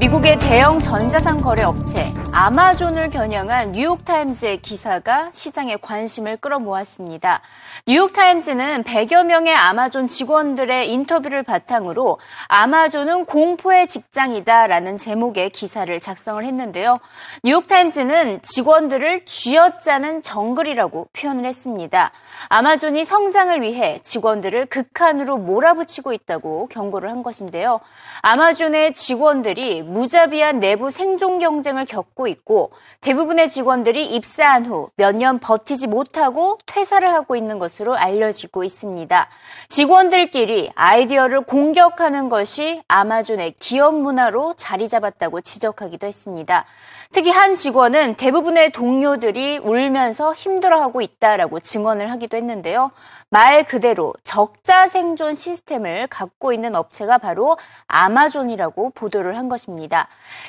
미국의 대형 전자상거래 업체 아마존을 겨냥한 뉴욕타임즈의 기사가 시장의 관심을 끌어모았습니다. 뉴욕타임즈는 100여 명의 아마존 직원들의 인터뷰를 바탕으로 아마존은 공포의 직장이다라는 제목의 기사를 작성을 했는데요. 뉴욕타임즈는 직원들을 쥐어짜는 정글이라고 표현을 했습니다. 아마존이 성장을 위해 직원들을 극한으로 몰아붙이고 있다고 경고를 한 것인데요. 아마존의 직원들이 무자비한 내부 생존 경쟁을 겪고 있고 대부분의 직원들이 입사한 후 몇 년 버티지 못하고 퇴사를 하고 있는 것으로 알려지고 있습니다. 직원들끼리 아이디어를 공격하는 것이 아마존의 기업 문화로 자리 잡았다고 지적하기도 했습니다. 특히 한 직원은 대부분의 동료들이 울면서 힘들어하고 있다라고 증언을 하기도 했는데요. 말 그대로 적자 생존 시스템을 갖고 있는 업체가 바로 아마존이라고 보도를 한 것입니다.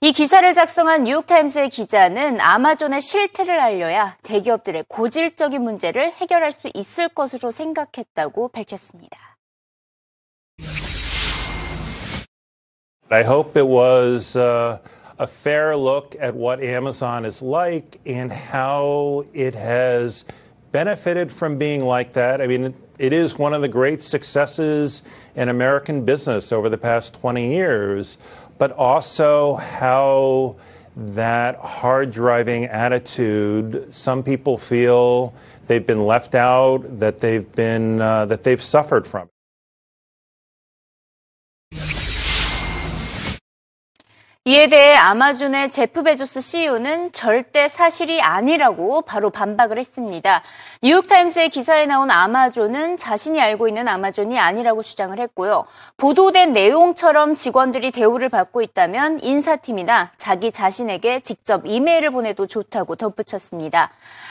이 기사를 작성한 뉴욕타임스의 기자는 아마존의 실태를 알려야 대기업들의 고질적인 문제를 해결할 수 있을 것으로 생각했다고 밝혔습니다. I hope it was uh, a fair look at what Amazon is like and how it has benefited from being like that. I mean, it is one of the great successes in American business over the past 20 years, but also how that hard driving attitude, some people feel they've been left out, that they've been, uh, that they've suffered from. 이에 대해 아마존의 제프 베조스 CEO는 절대 사실이 아니라고 바로 반박을 했습니다. 뉴욕타임스의 기사에 나온 아마존은 자신이 알고 있는 아마존이 아니라고 주장을 했고요. 보도된 내용처럼 직원들이 대우를 받고 있다면 인사팀이나 자기 자신에게 직접 이메일을 보내도 좋다고 덧붙였습니다.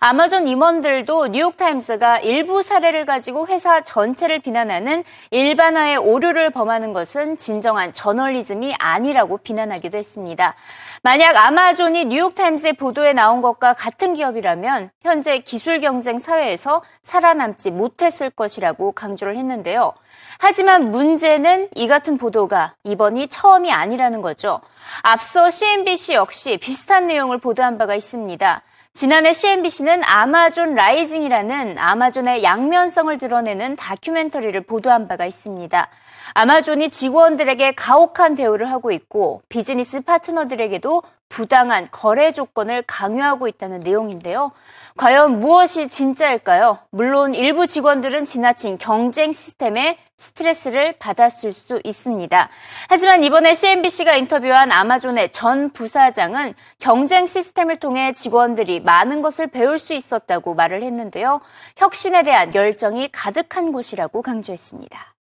아마존 임원들도 뉴욕타임스가 일부 사례를 가지고 회사 전체를 비난하는 일반화의 오류를 범하는 것은 진정한 저널리즘이 아니라고 비난하기도 했습니다. 만약 아마존이 뉴욕타임즈의 보도에 나온 것과 같은 기업이라면 현재 기술 경쟁 사회에서 살아남지 못했을 것이라고 강조를 했는데요. 하지만 문제는 이 같은 보도가 이번이 처음이 아니라는 거죠. 앞서 CNBC 역시 비슷한 내용을 보도한 바가 있습니다. 지난해 CNBC는 Amazon Rising이라는 아마존의 양면성을 드러내는 다큐멘터리를 보도한 바가 있습니다. 아마존이 직원들에게 가혹한 대우를 하고 있고 비즈니스 파트너들에게도 부당한 거래 조건을 강요하고 있다는 내용인데요. 과연 무엇이 진짜일까요? 물론 일부 직원들은 지나친 경쟁 시스템에 스트레스를 받았을 수 있습니다. 하지만 이번에 CNBC가 인터뷰한 아마존의 전 부사장은 경쟁 시스템을 통해 직원들이 많은 것을 배울 수 있었다고 말을 했는데요. 혁신에 대한 열정이 가득한 곳이라고 강조했습니다.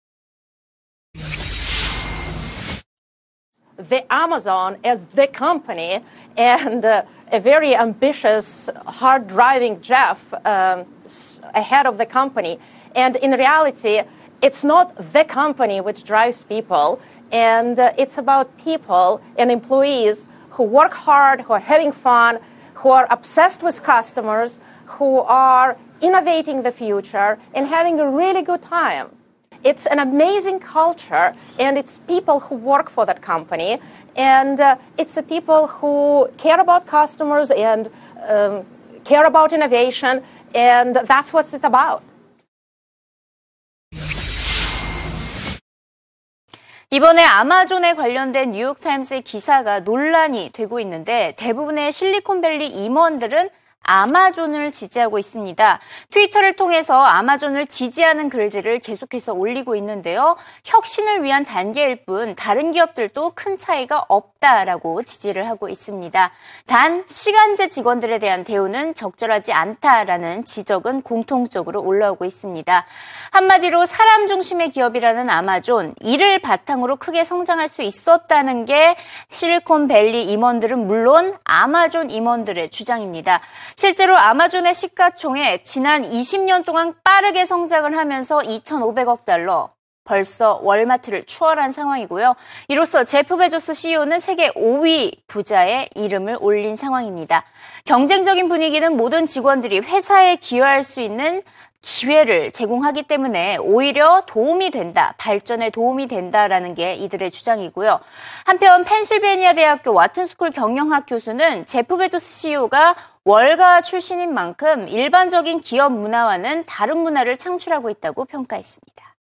The Amazon as the company and uh, a very ambitious, hard driving Jeff um, ahead of the company. And in reality, it's not the company which drives people, and uh, it's about people and employees who work hard, who are having fun, who are obsessed with customers, who are innovating the future, and having a really good time. It's an amazing culture, and it's people who work for that company, and uh, it's the people who care about customers and um, care about innovation, and that's what it's about. 이번에 아마존에 관련된 뉴욕타임스의 기사가 논란이 되고 있는데 대부분의 실리콘밸리 임원들은 아마존을 지지하고 있습니다. 트위터를 통해서 아마존을 지지하는 글들을 계속해서 올리고 있는데요. 혁신을 위한 단계일 뿐 다른 기업들도 큰 차이가 없다라고 지지를 하고 있습니다. 단 시간제 직원들에 대한 대우는 적절하지 않다라는 지적은 공통적으로 올라오고 있습니다. 한마디로 사람 중심의 기업이라는 아마존 이를 바탕으로 크게 성장할 수 있었다는 게 실리콘밸리 임원들은 물론 아마존 임원들의 주장입니다. 실제로 아마존의 시가총액 지난 20년 동안 빠르게 성장을 하면서 2,500억 달러, 벌써 월마트를 추월한 상황이고요. 이로써 제프 베조스 CEO는 세계 5위 부자에 이름을 올린 상황입니다. 경쟁적인 분위기는 모든 직원들이 회사에 기여할 수 있는 기회를 제공하기 때문에 오히려 도움이 된다, 발전에 도움이 된다라는 게 이들의 주장이고요. 한편 펜실베니아 대학교 와튼스쿨 경영학 교수는 제프 베조스 CEO가 월가 출신인 만큼 일반적인 기업 문화와는 다른 문화를 창출하고 있다고 평가했습니다.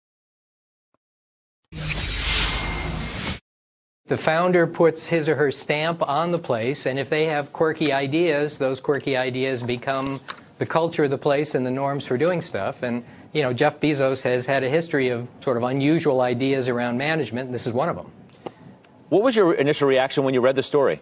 The founder puts his or her stamp on the place, and if they have quirky ideas, those quirky ideas become the culture of the place and the norms for doing stuff. And, you know, Jeff Bezos has had a history of sort of unusual ideas around management, and this is one of them. What was your initial reaction when you read the story?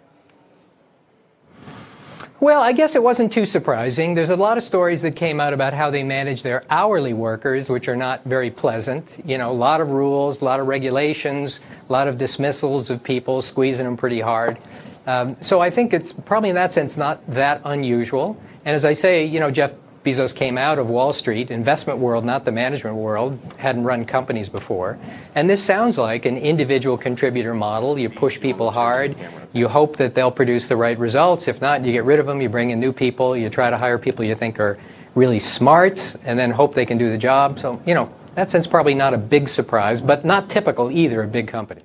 Well, I guess it wasn't too surprising. There's a lot of stories that came out about how they manage their hourly workers, which are not very pleasant. You know, a lot of rules, a lot of regulations, a lot of dismissals of people, squeezing them pretty hard. Um, so I think it's probably in that sense not that unusual. And as I say, you know, Jeff Bezos came out of Wall Street, investment world, not the management world, hadn't run companies before. And this sounds like an individual contributor model. You push people hard, you hope that they'll produce the right results. If not, you get rid of them, you bring in new people, you try to hire people you think are really smart, and then hope they can do the job. So, you know, that sense probably not a big surprise, but not typical either of big companies.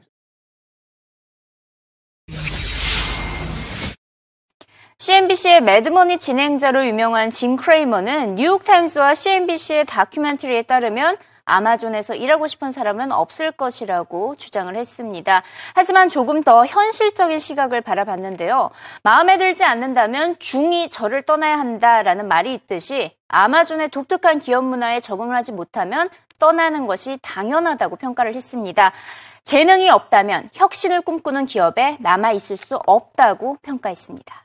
CNBC의 매드머니 진행자로 유명한 짐 크레이머는 뉴욕타임스와 CNBC의 다큐멘터리에 따르면 아마존에서 일하고 싶은 사람은 없을 것이라고 주장을 했습니다. 하지만 조금 더 현실적인 시각을 바라봤는데요. 마음에 들지 않는다면 중이 저를 떠나야 한다라는 말이 있듯이 아마존의 독특한 기업 문화에 적응을 하지 못하면 떠나는 것이 당연하다고 평가를 했습니다. 재능이 없다면 혁신을 꿈꾸는 기업에 남아 있을 수 없다고 평가했습니다.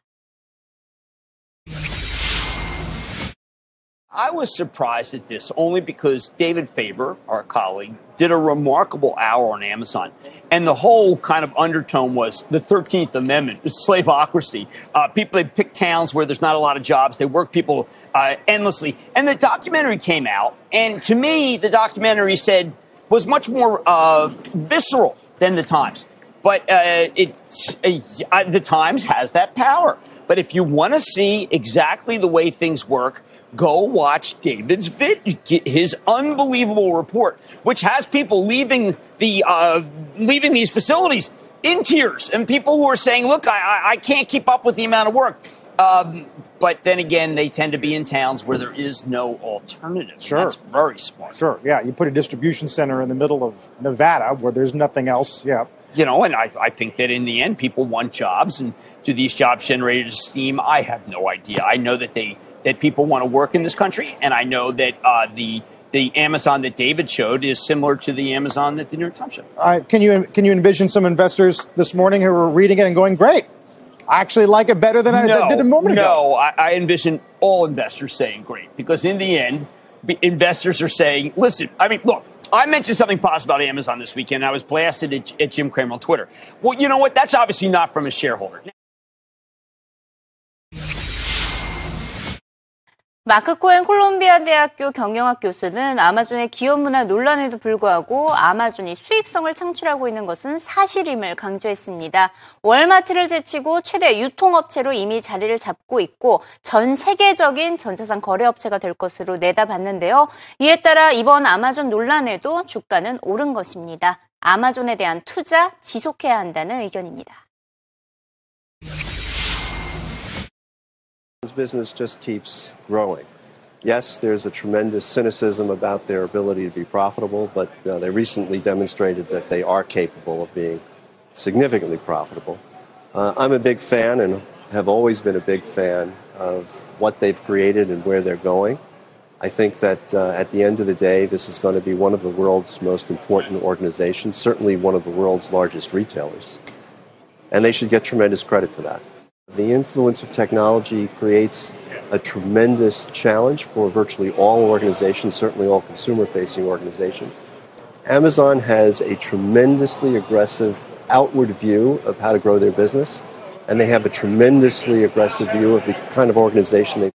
I was surprised at this only because David Faber, our colleague, did a remarkable hour on Amazon. And the whole kind of undertone was the 13th Amendment, slaveocracy. Uh, people, they pick towns where there's not a lot of jobs. They work people uh, endlessly. And the documentary came out. And to me, the documentary said, was much more uh, visceral than the Times. But uh, it's, uh, the Times has that power. But if you want to see exactly the way things work, go watch David's vid, his unbelievable report, which has people leaving the uh, leaving these facilities in tears, and people who are saying, "Look, I, I can't keep up with the amount of work." Um, but then again, they tend to be in towns where there is no alternative. Sure. That's very smart. Sure. Yeah. You put a distribution center in the middle of Nevada where there's nothing else. Yeah you know, and I, I think that in the end, people want jobs, and do these jobs generate steam? I have no idea. I know that they that people want to work in this country, and I know that uh, the the Amazon that David showed is similar to the Amazon that the New York Times showed. Uh, can you can you envision some investors this morning who were reading it and going, "Great, I actually like it better than no, I did a moment no, ago"? No, I, I envision all investors saying, "Great," because in the end, investors are saying, "Listen, I mean, look." I mentioned something positive about Amazon this weekend. I was blasted at, at Jim Cramer on Twitter. Well, you know what? That's obviously not from a shareholder. 마크 코엔 콜롬비아 대학교 경영학 교수는 아마존의 기업 문화 논란에도 불구하고 아마존이 수익성을 창출하고 있는 것은 사실임을 강조했습니다. 월마트를 제치고 최대 유통업체로 이미 자리를 잡고 있고 전 세계적인 전자상 거래업체가 될 것으로 내다봤는데요. 이에 따라 이번 아마존 논란에도 주가는 오른 것입니다. 아마존에 대한 투자 지속해야 한다는 의견입니다. Business just keeps growing. Yes, there's a tremendous cynicism about their ability to be profitable, but uh, they recently demonstrated that they are capable of being significantly profitable. Uh, I'm a big fan and have always been a big fan of what they've created and where they're going. I think that uh, at the end of the day, this is going to be one of the world's most important organizations, certainly one of the world's largest retailers. And they should get tremendous credit for that. The influence of technology creates a tremendous challenge for virtually all organizations, certainly all consumer facing organizations. Amazon has a tremendously aggressive outward view of how to grow their business, and they have a tremendously aggressive view of the kind of organization they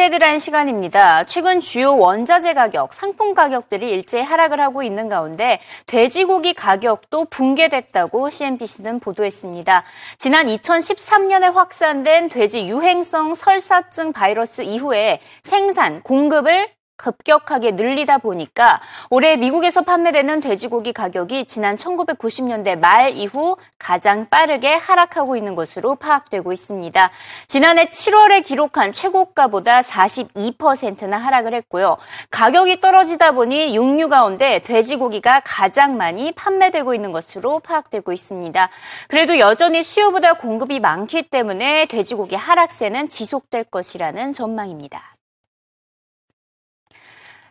CNBC 헤드라인 시간입니다. 최근 주요 원자재 가격, 상품 가격들이 일제히 하락을 하고 있는 가운데 돼지고기 가격도 붕괴됐다고 CNBC는 보도했습니다. 지난 2013년에 확산된 돼지 유행성 설사증 바이러스 이후에 생산, 공급을 급격하게 늘리다 보니까 올해 미국에서 판매되는 돼지고기 가격이 지난 1990년대 말 이후 가장 빠르게 하락하고 있는 것으로 파악되고 있습니다. 지난해 7월에 기록한 최고가보다 42%나 하락을 했고요. 가격이 떨어지다 보니 육류 가운데 돼지고기가 가장 많이 판매되고 있는 것으로 파악되고 있습니다. 그래도 여전히 수요보다 공급이 많기 때문에 돼지고기 하락세는 지속될 것이라는 전망입니다.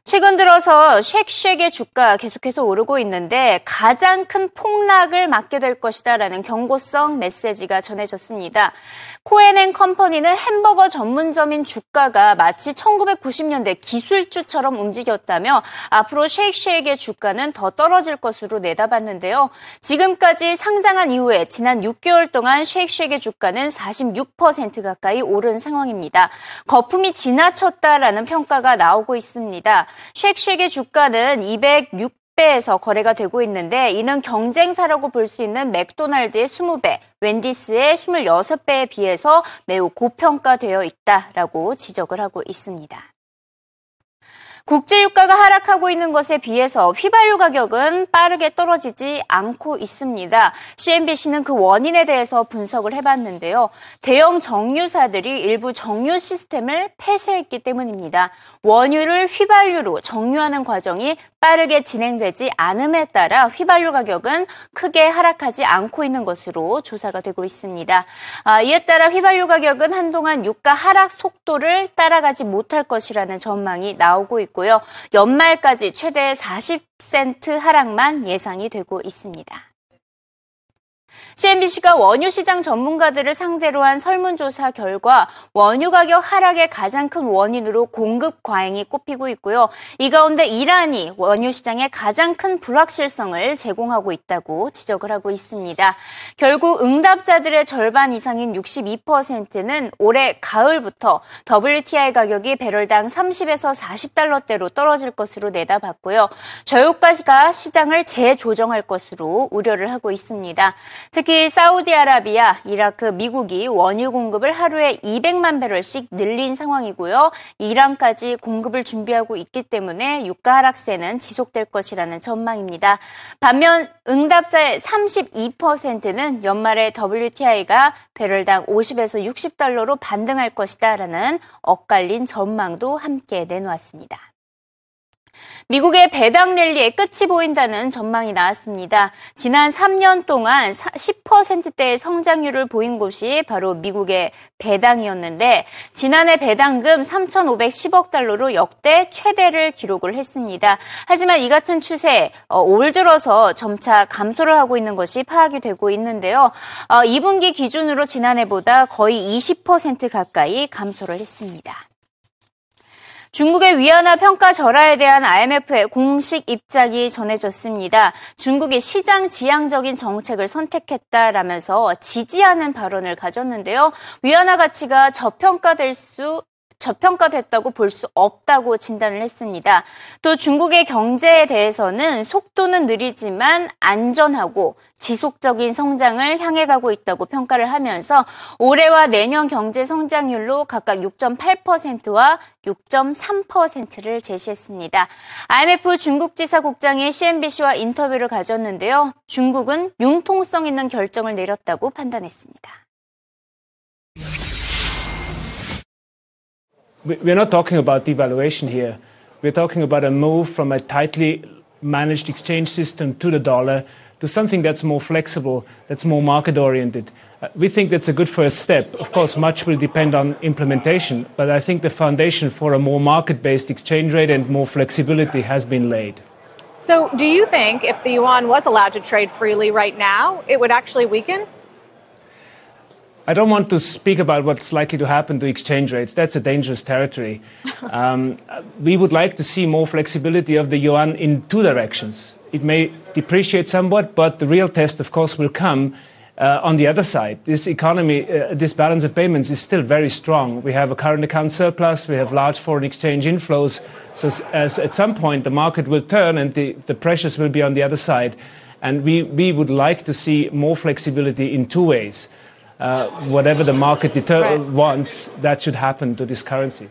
최근 들어서 쉑쉑의 주가 계속해서 오르고 있는데 가장 큰 폭락을 맞게 될 것이다라는 경고성 메시지가 전해졌습니다. 코엔앤 컴퍼니는 햄버거 전문점인 주가가 마치 1990년대 기술주처럼 움직였다며 앞으로 쉑쉑의 주가는 더 떨어질 것으로 내다봤는데요. 지금까지 상장한 이후에 지난 6개월 동안 쉑쉑의 주가는 46% 가까이 오른 상황입니다. 거품이 지나쳤다라는 평가가 나오고 있습니다. 쉑쉑의 주가는 206 배에서 거래가 되고 있는데 이는 경쟁사라고 볼 수 있는 맥도날드의 20배, 웬디스의 26배에 비해서 매우 고평가되어 있다라고 지적을 하고 있습니다. 국제유가가 하락하고 있는 것에 비해서 휘발유 가격은 빠르게 떨어지지 않고 있습니다. CNBC는 그 원인에 대해서 분석을 해봤는데요. 대형 정유사들이 일부 정유 시스템을 폐쇄했기 때문입니다. 원유를 휘발유로 정유하는 과정이 빠르게 진행되지 않음에 따라 휘발유 가격은 크게 하락하지 않고 있는 것으로 조사가 되고 있습니다. 아, 이에 따라 휘발유 가격은 한동안 유가 하락 속도를 따라가지 못할 것이라는 전망이 나오고 있고 요. 연말까지 최대 40센트 하락만 예상이 되고 있습니다. CNBC가 원유 시장 전문가들을 상대로 한 설문조사 결과 원유 가격 하락의 가장 큰 원인으로 공급 과잉이 꼽히고 있고요. 이 가운데 이란이 원유 시장의 가장 큰 불확실성을 제공하고 있다고 지적을 하고 있습니다. 결국 응답자들의 절반 이상인 62%는 올해 가을부터 WTI 가격이 배럴당 30에서 40달러대로 떨어질 것으로 내다봤고요. 저유가가 시장을 재조정할 것으로 우려를 하고 있습니다. 특히 사우디아라비아, 이라크, 미국이 원유 공급을 하루에 200만 배럴씩 늘린 상황이고요. 이란까지 공급을 준비하고 있기 때문에 유가 하락세는 지속될 것이라는 전망입니다. 반면 응답자의 32%는 연말에 WTI가 배럴당 50에서 60달러로 반등할 것이다라는 엇갈린 전망도 함께 내놓았습니다. 미국의 배당 랠리의 끝이 보인다는 전망이 나왔습니다. 지난 3년 동안 10%대의 성장률을 보인 곳이 바로 미국의 배당이었는데 지난해 배당금 3,510억 달러로 역대 최대를 기록을 했습니다. 하지만 이 같은 추세 어, 올 들어서 점차 감소를 하고 있는 것이 파악이 되고 있는데요. 2분기 어, 기준으로 지난해보다 거의 20% 가까이 감소를 했습니다. 중국의 위안화 평가 절하에 대한 IMF의 공식 입장이 전해졌습니다. 중국이 시장 지향적인 정책을 선택했다라면서 지지하는 발언을 가졌는데요. 위안화 가치가 저평가될 수 저평가됐다고 볼 수 없다고 진단을 했습니다. 또 중국의 경제에 대해서는 속도는 느리지만 안전하고 지속적인 성장을 향해 가고 있다고 평가를 하면서 올해와 내년 경제 성장률로 각각 6.8%와 6.3%를 제시했습니다. IMF 중국 지사 국장이 CNBC와 인터뷰를 가졌는데요. 중국은 융통성 있는 결정을 내렸다고 판단했습니다. We're not talking about devaluation here. We're talking about a move from a tightly managed exchange system to the dollar to something that's more flexible, that's more market oriented. Uh, we think that's a good first step. Of course, much will depend on implementation, but I think the foundation for a more market based exchange rate and more flexibility has been laid. So, do you think if the yuan was allowed to trade freely right now, it would actually weaken? I don't want to speak about what's likely to happen to exchange rates. That's a dangerous territory. Um, we would like to see more flexibility of the yuan in two directions. It may depreciate somewhat, but the real test, of course, will come Uh, on the other side, this economy, uh, this balance of payments is still very strong. We have a current account surplus, we have large foreign exchange inflows. So, as at some point, the market will turn and the, the pressures will be on the other side. And we, we would like to see more flexibility in two ways. Uh, whatever the market deter- Right. wants, that should happen to this currency.